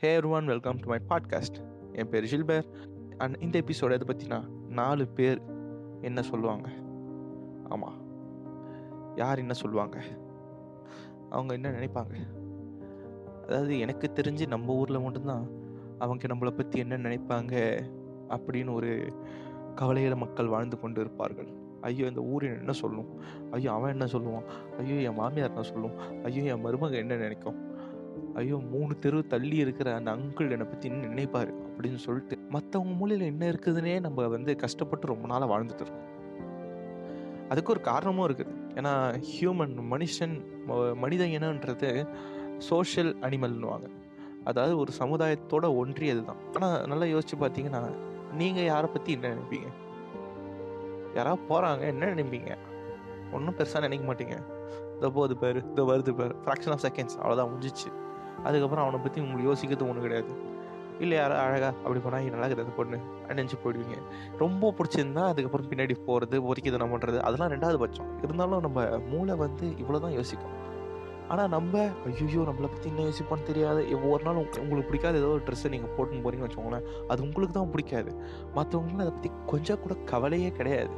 Hey one welcome to my podcast என் பேர் ஜில்பேர். And இந்த எபிசோட எதை பற்றினா நாலு பேர் என்ன சொல்லுவாங்க? ஆமாம் யார் என்ன சொல்லுவாங்க? அவங்க என்ன நினைப்பாங்க? அதாவது எனக்கு தெரிஞ்சு நம்ம ஊரில் மட்டும்தான் அவங்க நம்மளை பற்றி என்ன நினைப்பாங்க அப்படின்னு ஒரு கவலையில் மக்கள் வாழ்ந்து கொண்டு இருப்பார்கள். ஐயோ இந்த ஊர் என்ன சொல்லும்? ஐயோ அவன் என்ன சொல்லுவான்? ஐயோ என் மாமியார் என்ன சொல்லும்? ஐயோ என் மருமக என்ன நினைக்கும்? ஐயோ மூணு தெரு தள்ளி இருக்கிற அந்த அங்கிள் என்னை பற்றி என்ன நினைப்பார் அப்படின்னு சொல்லிட்டு மற்றவங்க மூலையில் என்ன இருக்குதுன்னே நம்ம வந்து கஷ்டப்பட்டு ரொம்ப நாளாக வாழ்ந்துட்டு இருக்கோம். அதுக்கு ஒரு காரணமும் இருக்குது. ஏன்னா ஹியூமன் மனுஷன் மனித இனன்றது சோஷியல் அனிமல்னுவாங்க அதாவது ஒரு சமுதாயத்தோட ஒன்றியது தான் ஆனால் நல்லா யோசிச்சு பார்த்தீங்கன்னா நீங்கள் யாரை பற்றி என்ன நினைப்பீங்க? யாராவது போகிறாங்க என்ன நினைப்பீங்க? ஒன்றும் பெருசாக நினைக்க மாட்டீங்க. இதோ போகுது பேர் இதோ வருது பேர். ஃப்ராக்ஷன் ஆஃப் செகண்ட்ஸ் அவ்வளோதான் முடிஞ்சிச்சு. அதுக்கப்புறம் அவனை பற்றி உங்களுக்கு யோசிக்கிறது ஒன்றும் கிடையாது. இல்லை யாரும் அழகா அப்படி போனால் நல்லா இருக்குது பொண்ணு நினச்சி போயிடுவீங்க. ரொம்ப பிடிச்சிருந்தா அதுக்கப்புறம் பின்னாடி போகிறது ஒரிக்கிறது நம்ம பண்ணுறது அதெல்லாம் ரெண்டாவது பட்சம். இருந்தாலும் நம்ம மூளை வந்து இவ்வளோ தான் யோசிக்கும். ஆனால் நம்ம ஐயோ நம்மளை பற்றி என்ன யோசிப்பான்னு தெரியாது. ஒவ்வொரு நாள் உங்களுக்கு பிடிக்காத ஏதோ ஒரு ட்ரெஸ்ஸை நீங்கள் போட்டுன்னு போறீங்கன்னு வச்சுக்கோங்களேன் அது உங்களுக்கு தான் பிடிக்காது. மற்றவங்களுக்கு அதை பற்றி கொஞ்சம் கூட கவலையே கிடையாது.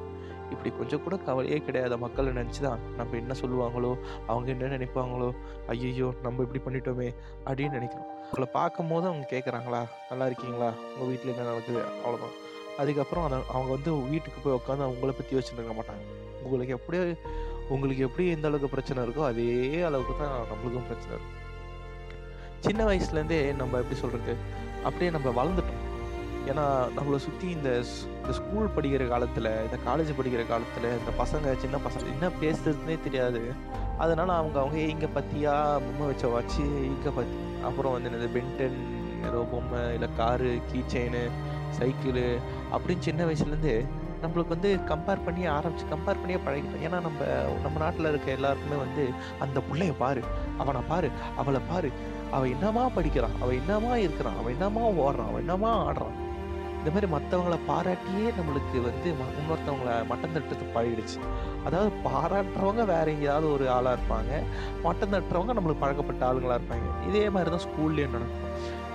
இப்படி கொஞ்சம் கூட கவலையே கிடையாது. மக்களை நினச்சி தான் நம்ம என்ன சொல்லுவாங்களோ அவங்க என்ன நினைப்பாங்களோ ஐயோ நம்ம இப்படி பண்ணிட்டோமே அப்படின்னு நினைக்கிறோம். உங்களை பார்க்கும் போது அவங்க கேட்குறாங்களா நல்லா இருக்கீங்களா? உங்கள் வீட்டில் என்ன நடக்குது? அவ்வளோதான் அதுக்கப்புறம் அதை அவங்க வந்து வீட்டுக்கு போய் உட்காந்து அவங்கள பற்றி வச்சுருக்க மாட்டாங்க. உங்களுக்கு எப்படியோ உங்களுக்கு எப்படி எந்த அளவுக்கு பிரச்சனை இருக்கோ அதே அளவுக்கு தான் நம்மளுக்கும் பிரச்சனை இருக்கும் சின்ன வயசுலேருந்தே நம்ம எப்படி சொல்கிறது அப்படியே நம்ம வளர்ந்துட்டோம். ஏன்னா நம்மளை சுற்றி இந்த ஸ்- இந்த ஸ்கூல் படிக்கிற காலத்தில் இந்த காலேஜ் படிக்கிற காலத்தில் இந்த பசங்க சின்ன பசங்க என்ன பேசுறதுனே தெரியாது. அதனால் அவங்க அவங்க இங்கே பற்றியா பொம்மை வச்ச வாட்சி இங்கே பற்றி அப்புறம் வந்து இந்த பென்டன் ஏதோ பொம்மை இல்லை காரு கீ செயினு சைக்கிளு அப்படின்னு சின்ன வயசுலேருந்து நம்மளுக்கு வந்து கம்பேர் பண்ணி ஆரம்பிச்சு கம்பேர் பண்ணியே பழகிட்டோம். ஏன்னா நம்ம நம்ம நாட்டில் இருக்க எல்லாருக்குமே வந்து அந்த பிள்ளைய பாரு அவனை பாரு அவளை பாரு அவன் என்னமா படிக்கிறான் அவன் என்னமா இருக்கிறான் அவன் என்னமா ஓடுறான் அவன் என்னமா ஆடுறான். இந்த மாதிரி மற்றவங்கள பாராட்டியே நம்மளுக்கு வந்து இன்னொருத்தவங்களை இன்னொருத்தவங்கள மட்டம் தட்டுறது பழகிடுச்சு. அதாவது பாராட்டுறவங்க வேற எங்கேயாவது ஒரு ஆளாக இருப்பாங்க. மட்டம் தட்டுறவங்க நம்மளுக்கு பழக்கப்பட்ட ஆளுங்களாக இருப்பாங்க. இதே மாதிரி தான் ஸ்கூல்லேயும் நடக்கும்.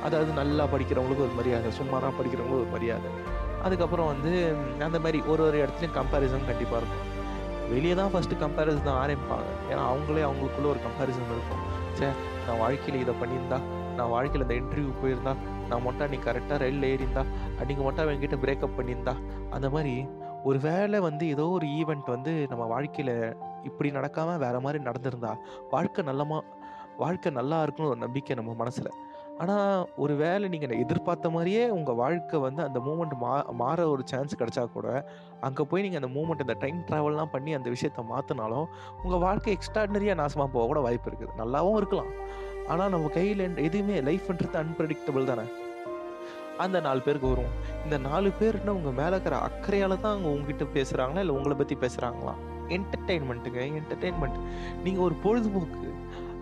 அதாவது நல்லா படிக்கிறவங்களுக்கு ஒரு மரியாதை சுமாராக படிக்கிறவங்களுக்கு ஒரு மரியாதை. அதுக்கப்புறம் வந்து அந்த மாதிரி ஒரு ஒரு இடத்துலையும் கம்பேரிசன் கண்டிப்பாக இருக்கும். வெளியே தான் ஃபஸ்ட்டு கம்பேரிசன் தான் ஆரம்பிப்பாங்க. ஏன்னா அவங்களே அவங்களுக்குள்ள ஒரு கம்பேரிசன் இருக்கும். சே நான் வாழ்க்கையில் இதை பண்ணியிருந்தா நான் வாழ்க்கையில் இந்த இன்டர்வியூ போயிருந்தா நான் மட்டும் நீ கரெக்டாக ரயிலில் ஏறிந்தா அன்றைக்கி மட்டும் அவங்ககிட்ட பிரேக்கப் பண்ணியிருந்தா அந்த மாதிரி ஒரு வேளை வந்து ஏதோ ஒரு ஈவெண்ட் வந்து நம்ம வாழ்க்கையில் இப்படி நடக்காமல் வேறு மாதிரி நடந்திருந்தா வாழ்க்கை நல்லமா வாழ்க்கை நல்லா இருக்குன்னு ஒரு நம்பிக்கை நம்ம மனசில். ஆனால் ஒரு வேளை நீங்கள் எதிர்பார்த்த மாதிரியே உங்கள் வாழ்க்கை வந்து அந்த மூமெண்ட் மா மாற ஒரு சான்ஸ் கிடச்சா கூட அங்கே போய் நீங்கள் அந்த மூமெண்ட் இந்த டைம் ட்ராவல்லாம் பண்ணி அந்த விஷயத்த மாற்றினாலும் உங்கள் வாழ்க்கை எக்ஸ்ட்ராடினரியாக நாசமாக போக கூட வாய்ப்பு இருக்குது. நல்லாவும் இருக்கலாம். ஆனால் நம்ம கையில் எதுவுமே லைஃப்ன்றது அன்பிரடிக்டபிள் தானே? அந்த நாலு பேருக்கு வரும். இந்த நாலு பேர்னா உங்கள் மேலே இருக்கிற அக்கறையால் தான் அவங்க உங்ககிட்ட பேசுகிறாங்களா இல்லை உங்களை பற்றி பேசுகிறாங்களா என்டர்டெயின்மெண்ட்டுங்க என்டர்டெயின்மெண்ட் நீங்கள் ஒரு பொழுதுபோக்கு.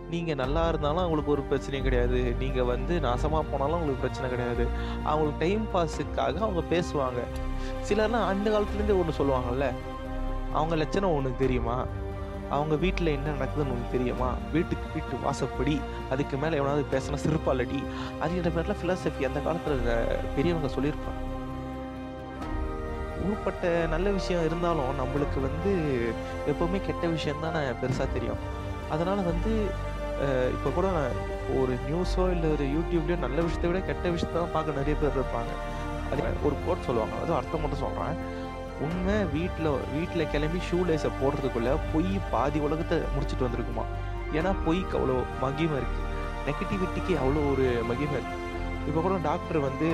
நீங்கள் நல்லா இருந்தாலும் அவங்களுக்கு ஒரு பிரச்சனையும் கிடையாது. நீங்கள் வந்து நாசமாக போனாலும் அவங்களுக்கு பிரச்சனை கிடையாது. அவங்களுக்கு டைம் பாஸுக்காக அவங்க பேசுவாங்க. சிலர்லாம் அந்த காலத்துலேருந்தே ஒன்று சொல்லுவாங்கல்ல? அவங்க லட்சணம் ஒன்று தெரியுமா? அவங்க வீட்டில் என்ன நடக்குதுன்னு உனக்கு தெரியுமா? வீட்டுக்கு வீட்டு வாசப்படி அதுக்கு மேலே எவனாவது பேசினா சிறுப்பாலடி அதுங்கிற மாதிரிலாம் ஃபிலாசபி அந்த காலத்தில் பெரியவங்க சொல்லியிருப்பாங்க. ஊர்பட்ட நல்ல விஷயம் இருந்தாலும் நம்மளுக்கு வந்து எப்போவுமே கெட்ட விஷயம் தான் பெருசாக தெரியும். அதனால் வந்து இப்போ கூட ஒரு நியூஸோ இல்லை ஒரு யூடியூப்லேயோ நல்ல விஷயத்தை விட கெட்ட விஷயத்தான் பார்க்க நிறைய பேர் இருப்பாங்க. அது ஒரு கோட் சொல்லுவாங்க. அதுவும் அர்த்தம் மட்டும் சொல்கிறேன் உண்மை வீட்டில் வீட்டில் கிளம்பி ஷூ லேஸை போடுறதுக்குள்ளே பொய் பாதி உலகத்தை முடிச்சுட்டு வந்திருக்குமா? ஏன்னா பொய்க்கு அவ்வளோ மகிமை இருக்குது நெகட்டிவிட்டிக்கு அவ்வளோ ஒரு மகிமை இருக்குது இப்போ கூட டாக்டர் வந்து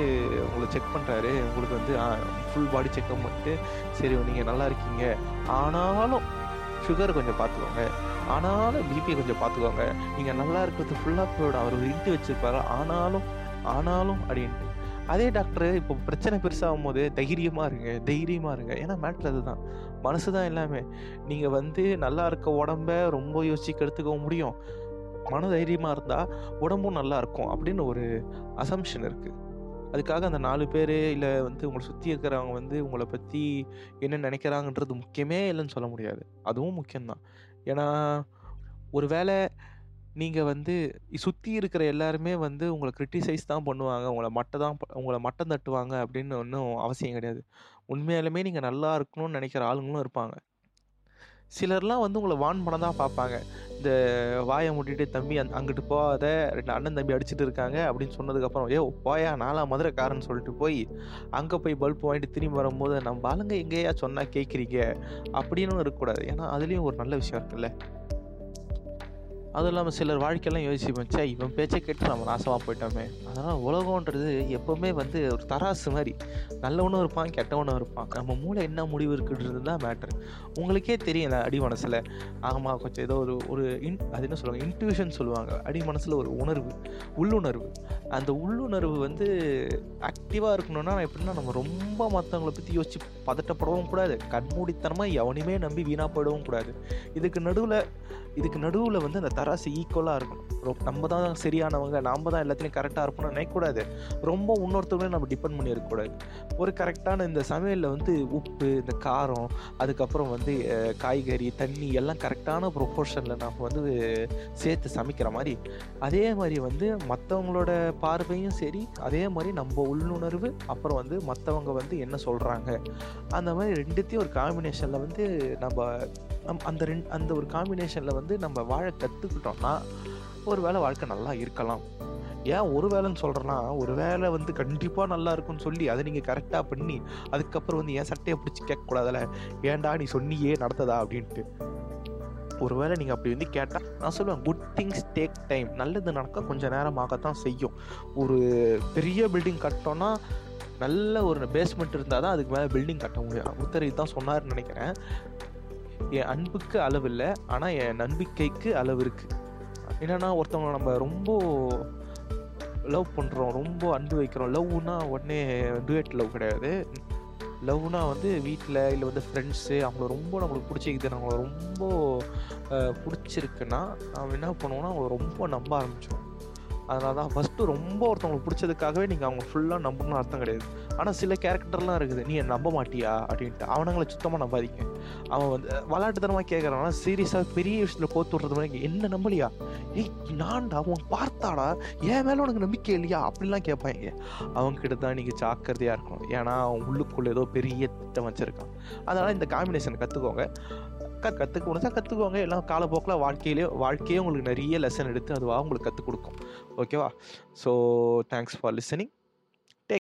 உங்களை செக் பண்ணுறாரு உங்களுக்கு வந்து ஃபுல் பாடி செக்அப் பண்ணிட்டு சரி நீங்கள் நல்லா இருக்கீங்க. ஆனாலும் சுகர் கொஞ்சம் பார்த்துக்கோங்க. ஆனாலும் பிபி கொஞ்சம் பார்த்துக்கோங்க. நீங்கள் நல்லா இருக்கிறது ஃபுல்லாக போயிடும். அவர் ஒரு இன்ட்டு வச்சுருப்பாரு. ஆனாலும் ஆனாலும் அப்படின்ட்டு. அதே டாக்டர் இப்போ பிரச்சனை பெருசாகும் போது தைரியமாக இருங்க தைரியமாக இருங்க. ஏன்னா மேட்ரு அதுதான். மனசு தான் எல்லாமே. நீங்கள் வந்து நல்லா இருக்க உடம்ப ரொம்ப யோசிச்சு கெடுத்துக்கவும் முடியும். மன தைரியமாக இருந்தால் உடம்பும் நல்லா இருக்கும் அப்படின்னு ஒரு அசம்ஷன் இருக்குது அதுக்காக அந்த நாலு பேர் இல்லை வந்து உங்களை சுற்றி இருக்கிறவங்க வந்து உங்களை பற்றி என்ன நினைக்கிறாங்கன்றது முக்கியமே இல்லைன்னு சொல்ல முடியாது. அதுவும் முக்கியம்தான். ஏன்னா ஒரு வேளை நீங்கள் வந்து சுற்றி இருக்கிற எல்லாருமே வந்து உங்களை கிரிட்டிசைஸ் தான் பண்ணுவாங்க. உங்களை மட்டை தான் ப- உங்களை மட்டம் தட்டுவாங்க அப்படின்னு ஒன்றும் அவசியம் கிடையாது. உண்மையாலுமே நீங்கள் நல்லா இருக்கணும்னு நினைக்கிற ஆளுங்களும் இருப்பாங்க. சிலர்லாம் வந்து உங்களை வான் பண்ண தான் பார்ப்பாங்க. இந்த வாயை மூடிட்டு தம்பி அந் அங்கிட்டு போகாத. ரெண்டு அண்ணன் தம்பி அடிச்சுட்டு இருக்காங்க. அப்படின்னு சொன்னதுக்கப்புறம் ஏ போயா நாலா மதுரைக்காரன்னு சொல்லிட்டு போய் அங்கே போய் பல்ப் வாங்கிட்டு திரும்பி வரும்போது நம்ம ஆளுங்க எங்கேயா சொன்னால் கேட்குறீங்க அப்படின்னு இருக்கக்கூடாது. ஏன்னா அதுலேயும் ஒரு நல்ல விஷயம் இருக்குல்ல. அதுவும் இல்லாமல் சிலர் வாழ்க்கையெல்லாம் யோசிச்சு ச்சே இவன் பேச்சை கேட்டு நம்ம நாசமாக போயிட்டோமே. அதனால் உலகன்றது எப்போவுமே வந்து ஒரு தராசு மாதிரி. நல்லவனும் இருப்பான் கெட்டவனும் இருப்பான். நம்ம மூளை என்ன முடிவு இருக்குன்றது தான் மேட்ரு உங்களுக்கே தெரியும் அடி மனசில். ஆமாம் கொஞ்சம் ஏதோ ஒரு ஒரு இன் அது என்ன சொல்லுவாங்க? இன்ட்யூஷன் சொல்லுவாங்க. அடி மனசில் ஒரு உணர்வு உள்ளுணர்வு. அந்த உள்ளுணர்வு வந்து ஆக்டிவாக இருக்கணும்னா எப்படின்னா நம்ம ரொம்ப மற்றவங்களை பற்றி யோசிச்சு பதட்டப்படவும் கூடாது. கண்மூடித்தனமாக எவனையுமே நம்பி வீணாக போயிடவும் கூடாது. இதுக்கு நடுவில் இதுக்கு நடுவில் வந்து அந்த தராசு ஈக்குவலாக இருக்கணும். ரொ- நம்ம தான் சரியானவங்க நாம் தான் எல்லாத்துலேயும் கரெக்டாக இருப்போம்னு நினைக்கக்கூடாது. ரொம்ப இன்னொருத்தவங்களையும் நம்ம டிபெண்ட் பண்ணி இருக்கக்கூடாது ஒரு கரெக்டான இந்த சமையலில் வந்து உப்பு இந்த காரம் அதுக்கப்புறம் வந்து காய்கறி தண்ணி எல்லாம் கரெக்டான ப்ரொபோர்ஷனில் நம்ம வந்து சேர்த்து சமைக்கிற மாதிரி. அதே மாதிரி வந்து மற்றவங்களோட பார்வையும் சரி அதே மாதிரி நம்ம உள்ளுணர்வு அப்புறம் வந்து மற்றவங்க வந்து என்ன சொல்கிறாங்க அந்த மாதிரி ரெண்டுத்தையும் ஒரு காம்பினேஷனில் வந்து நம்ம நம் அந்த ரெண்டு அந்த ஒரு காம்பினேஷனில் வந்து நம்ம வாழ கற்றுக்கிட்டோம்னா ஒரு வேளை வாழ்க்கை நல்லா இருக்கலாம். ஏன் ஒரு வேலைன்னு சொல்கிறேன்னா ஒரு வேலை வந்து கண்டிப்பாக நல்லா இருக்கும்னு சொல்லி அதை நீங்கள் கரெக்டாக பண்ணி அதுக்கப்புறம் வந்து ஏன் சட்டையை பிடிச்சி கேட்கக்கூடாதுல. ஏன்டா நீ சொன்னியே நடத்ததா அப்படின்ட்டு. ஒரு வேளை நீங்கள் அப்படி வந்து கேட்டால் நான் சொல்லுவேன் குட் திங்ஸ் டேக் டைம் நல்லது நடக்க கொஞ்சம் நேரமாகத்தான் செய்யும். ஒரு பெரிய பில்டிங் கட்டோன்னா நல்ல ஒரு பேஸ்மெண்ட் இருந்தால் தான் அதுக்கு மேலே பில்டிங் கட்ட முடியும். ஒருத்தர் இதுதான் சொன்னார்னு நினைக்கிறேன். என் அன்புக்கு அளவு இல்லை ஆனால் என் நம்பிக்கைக்கு அளவு இருக்குது என்னன்னா ஒருத்தவங்களை நம்ம ரொம்ப லவ் பண்ணுறோம் ரொம்ப அன்பு வைக்கிறோம். லவ்னா உடனே டுவேட் லவ் கிடையாது. லவ்னா வந்து வீட்டில் இல்லை வந்து ஃப்ரெண்ட்ஸு அவங்கள ரொம்ப நம்மளுக்கு பிடிச்சிக்குது நம்மளை ரொம்ப பிடிச்சிருக்குன்னா நம்ம என்ன பண்ணுவோம்னா அவங்கள ரொம்ப நம்ப ஆரம்பிச்சோம் அதனால தான் ஃபஸ்ட்டு ரொம்ப ஒருத்தவங்களுக்கு பிடிச்சதுக்காகவே நீங்கள் அவங்க ஃபுல்லாக நம்பணும்னு அர்த்தம் கிடையாது. ஆனால் சில கேரக்டர்லாம் இருக்குது. நீ நம்ப மாட்டியா? அப்படின்ட்டு அவனுங்களை சுத்தமாக நம்பாதீங்க. அவன் வந்து விளாட்டுத்தனமாக கேட்குறான் சீரியஸாக பெரிய விஷயத்தில் போத்து விட்றது மாதிரி என்ன நம்பலையா? ஏய் நான்டா அவன் பார்த்தாடா? என் மேலே உனக்கு நம்பிக்கை இல்லையா? அப்படிலாம் கேட்பாங்க. அவங்ககிட்ட தான் நீங்கள் ஜாக்கிரதையாக இருக்கணும். ஏன்னா அவன் உள்ளுக்குள்ளே ஏதோ பெரிய திட்டம் வச்சுருக்கான். அதனால் இந்த காம்பினேஷன் கற்றுக்கோங்க க கற்றுக்க முடிஞ்சால் கற்றுக்கோங்க எல்லாம் காலப்போக்கில் வாழ்க்கையிலே வாழ்க்கையே உங்களுக்கு நிறைய லெசன் எடுத்து அதுவாக உங்களுக்கு கற்றுக் கொடுக்கும். ஓகேவா ஸோ தேங்க்ஸ் ஃபார் லிசனிங்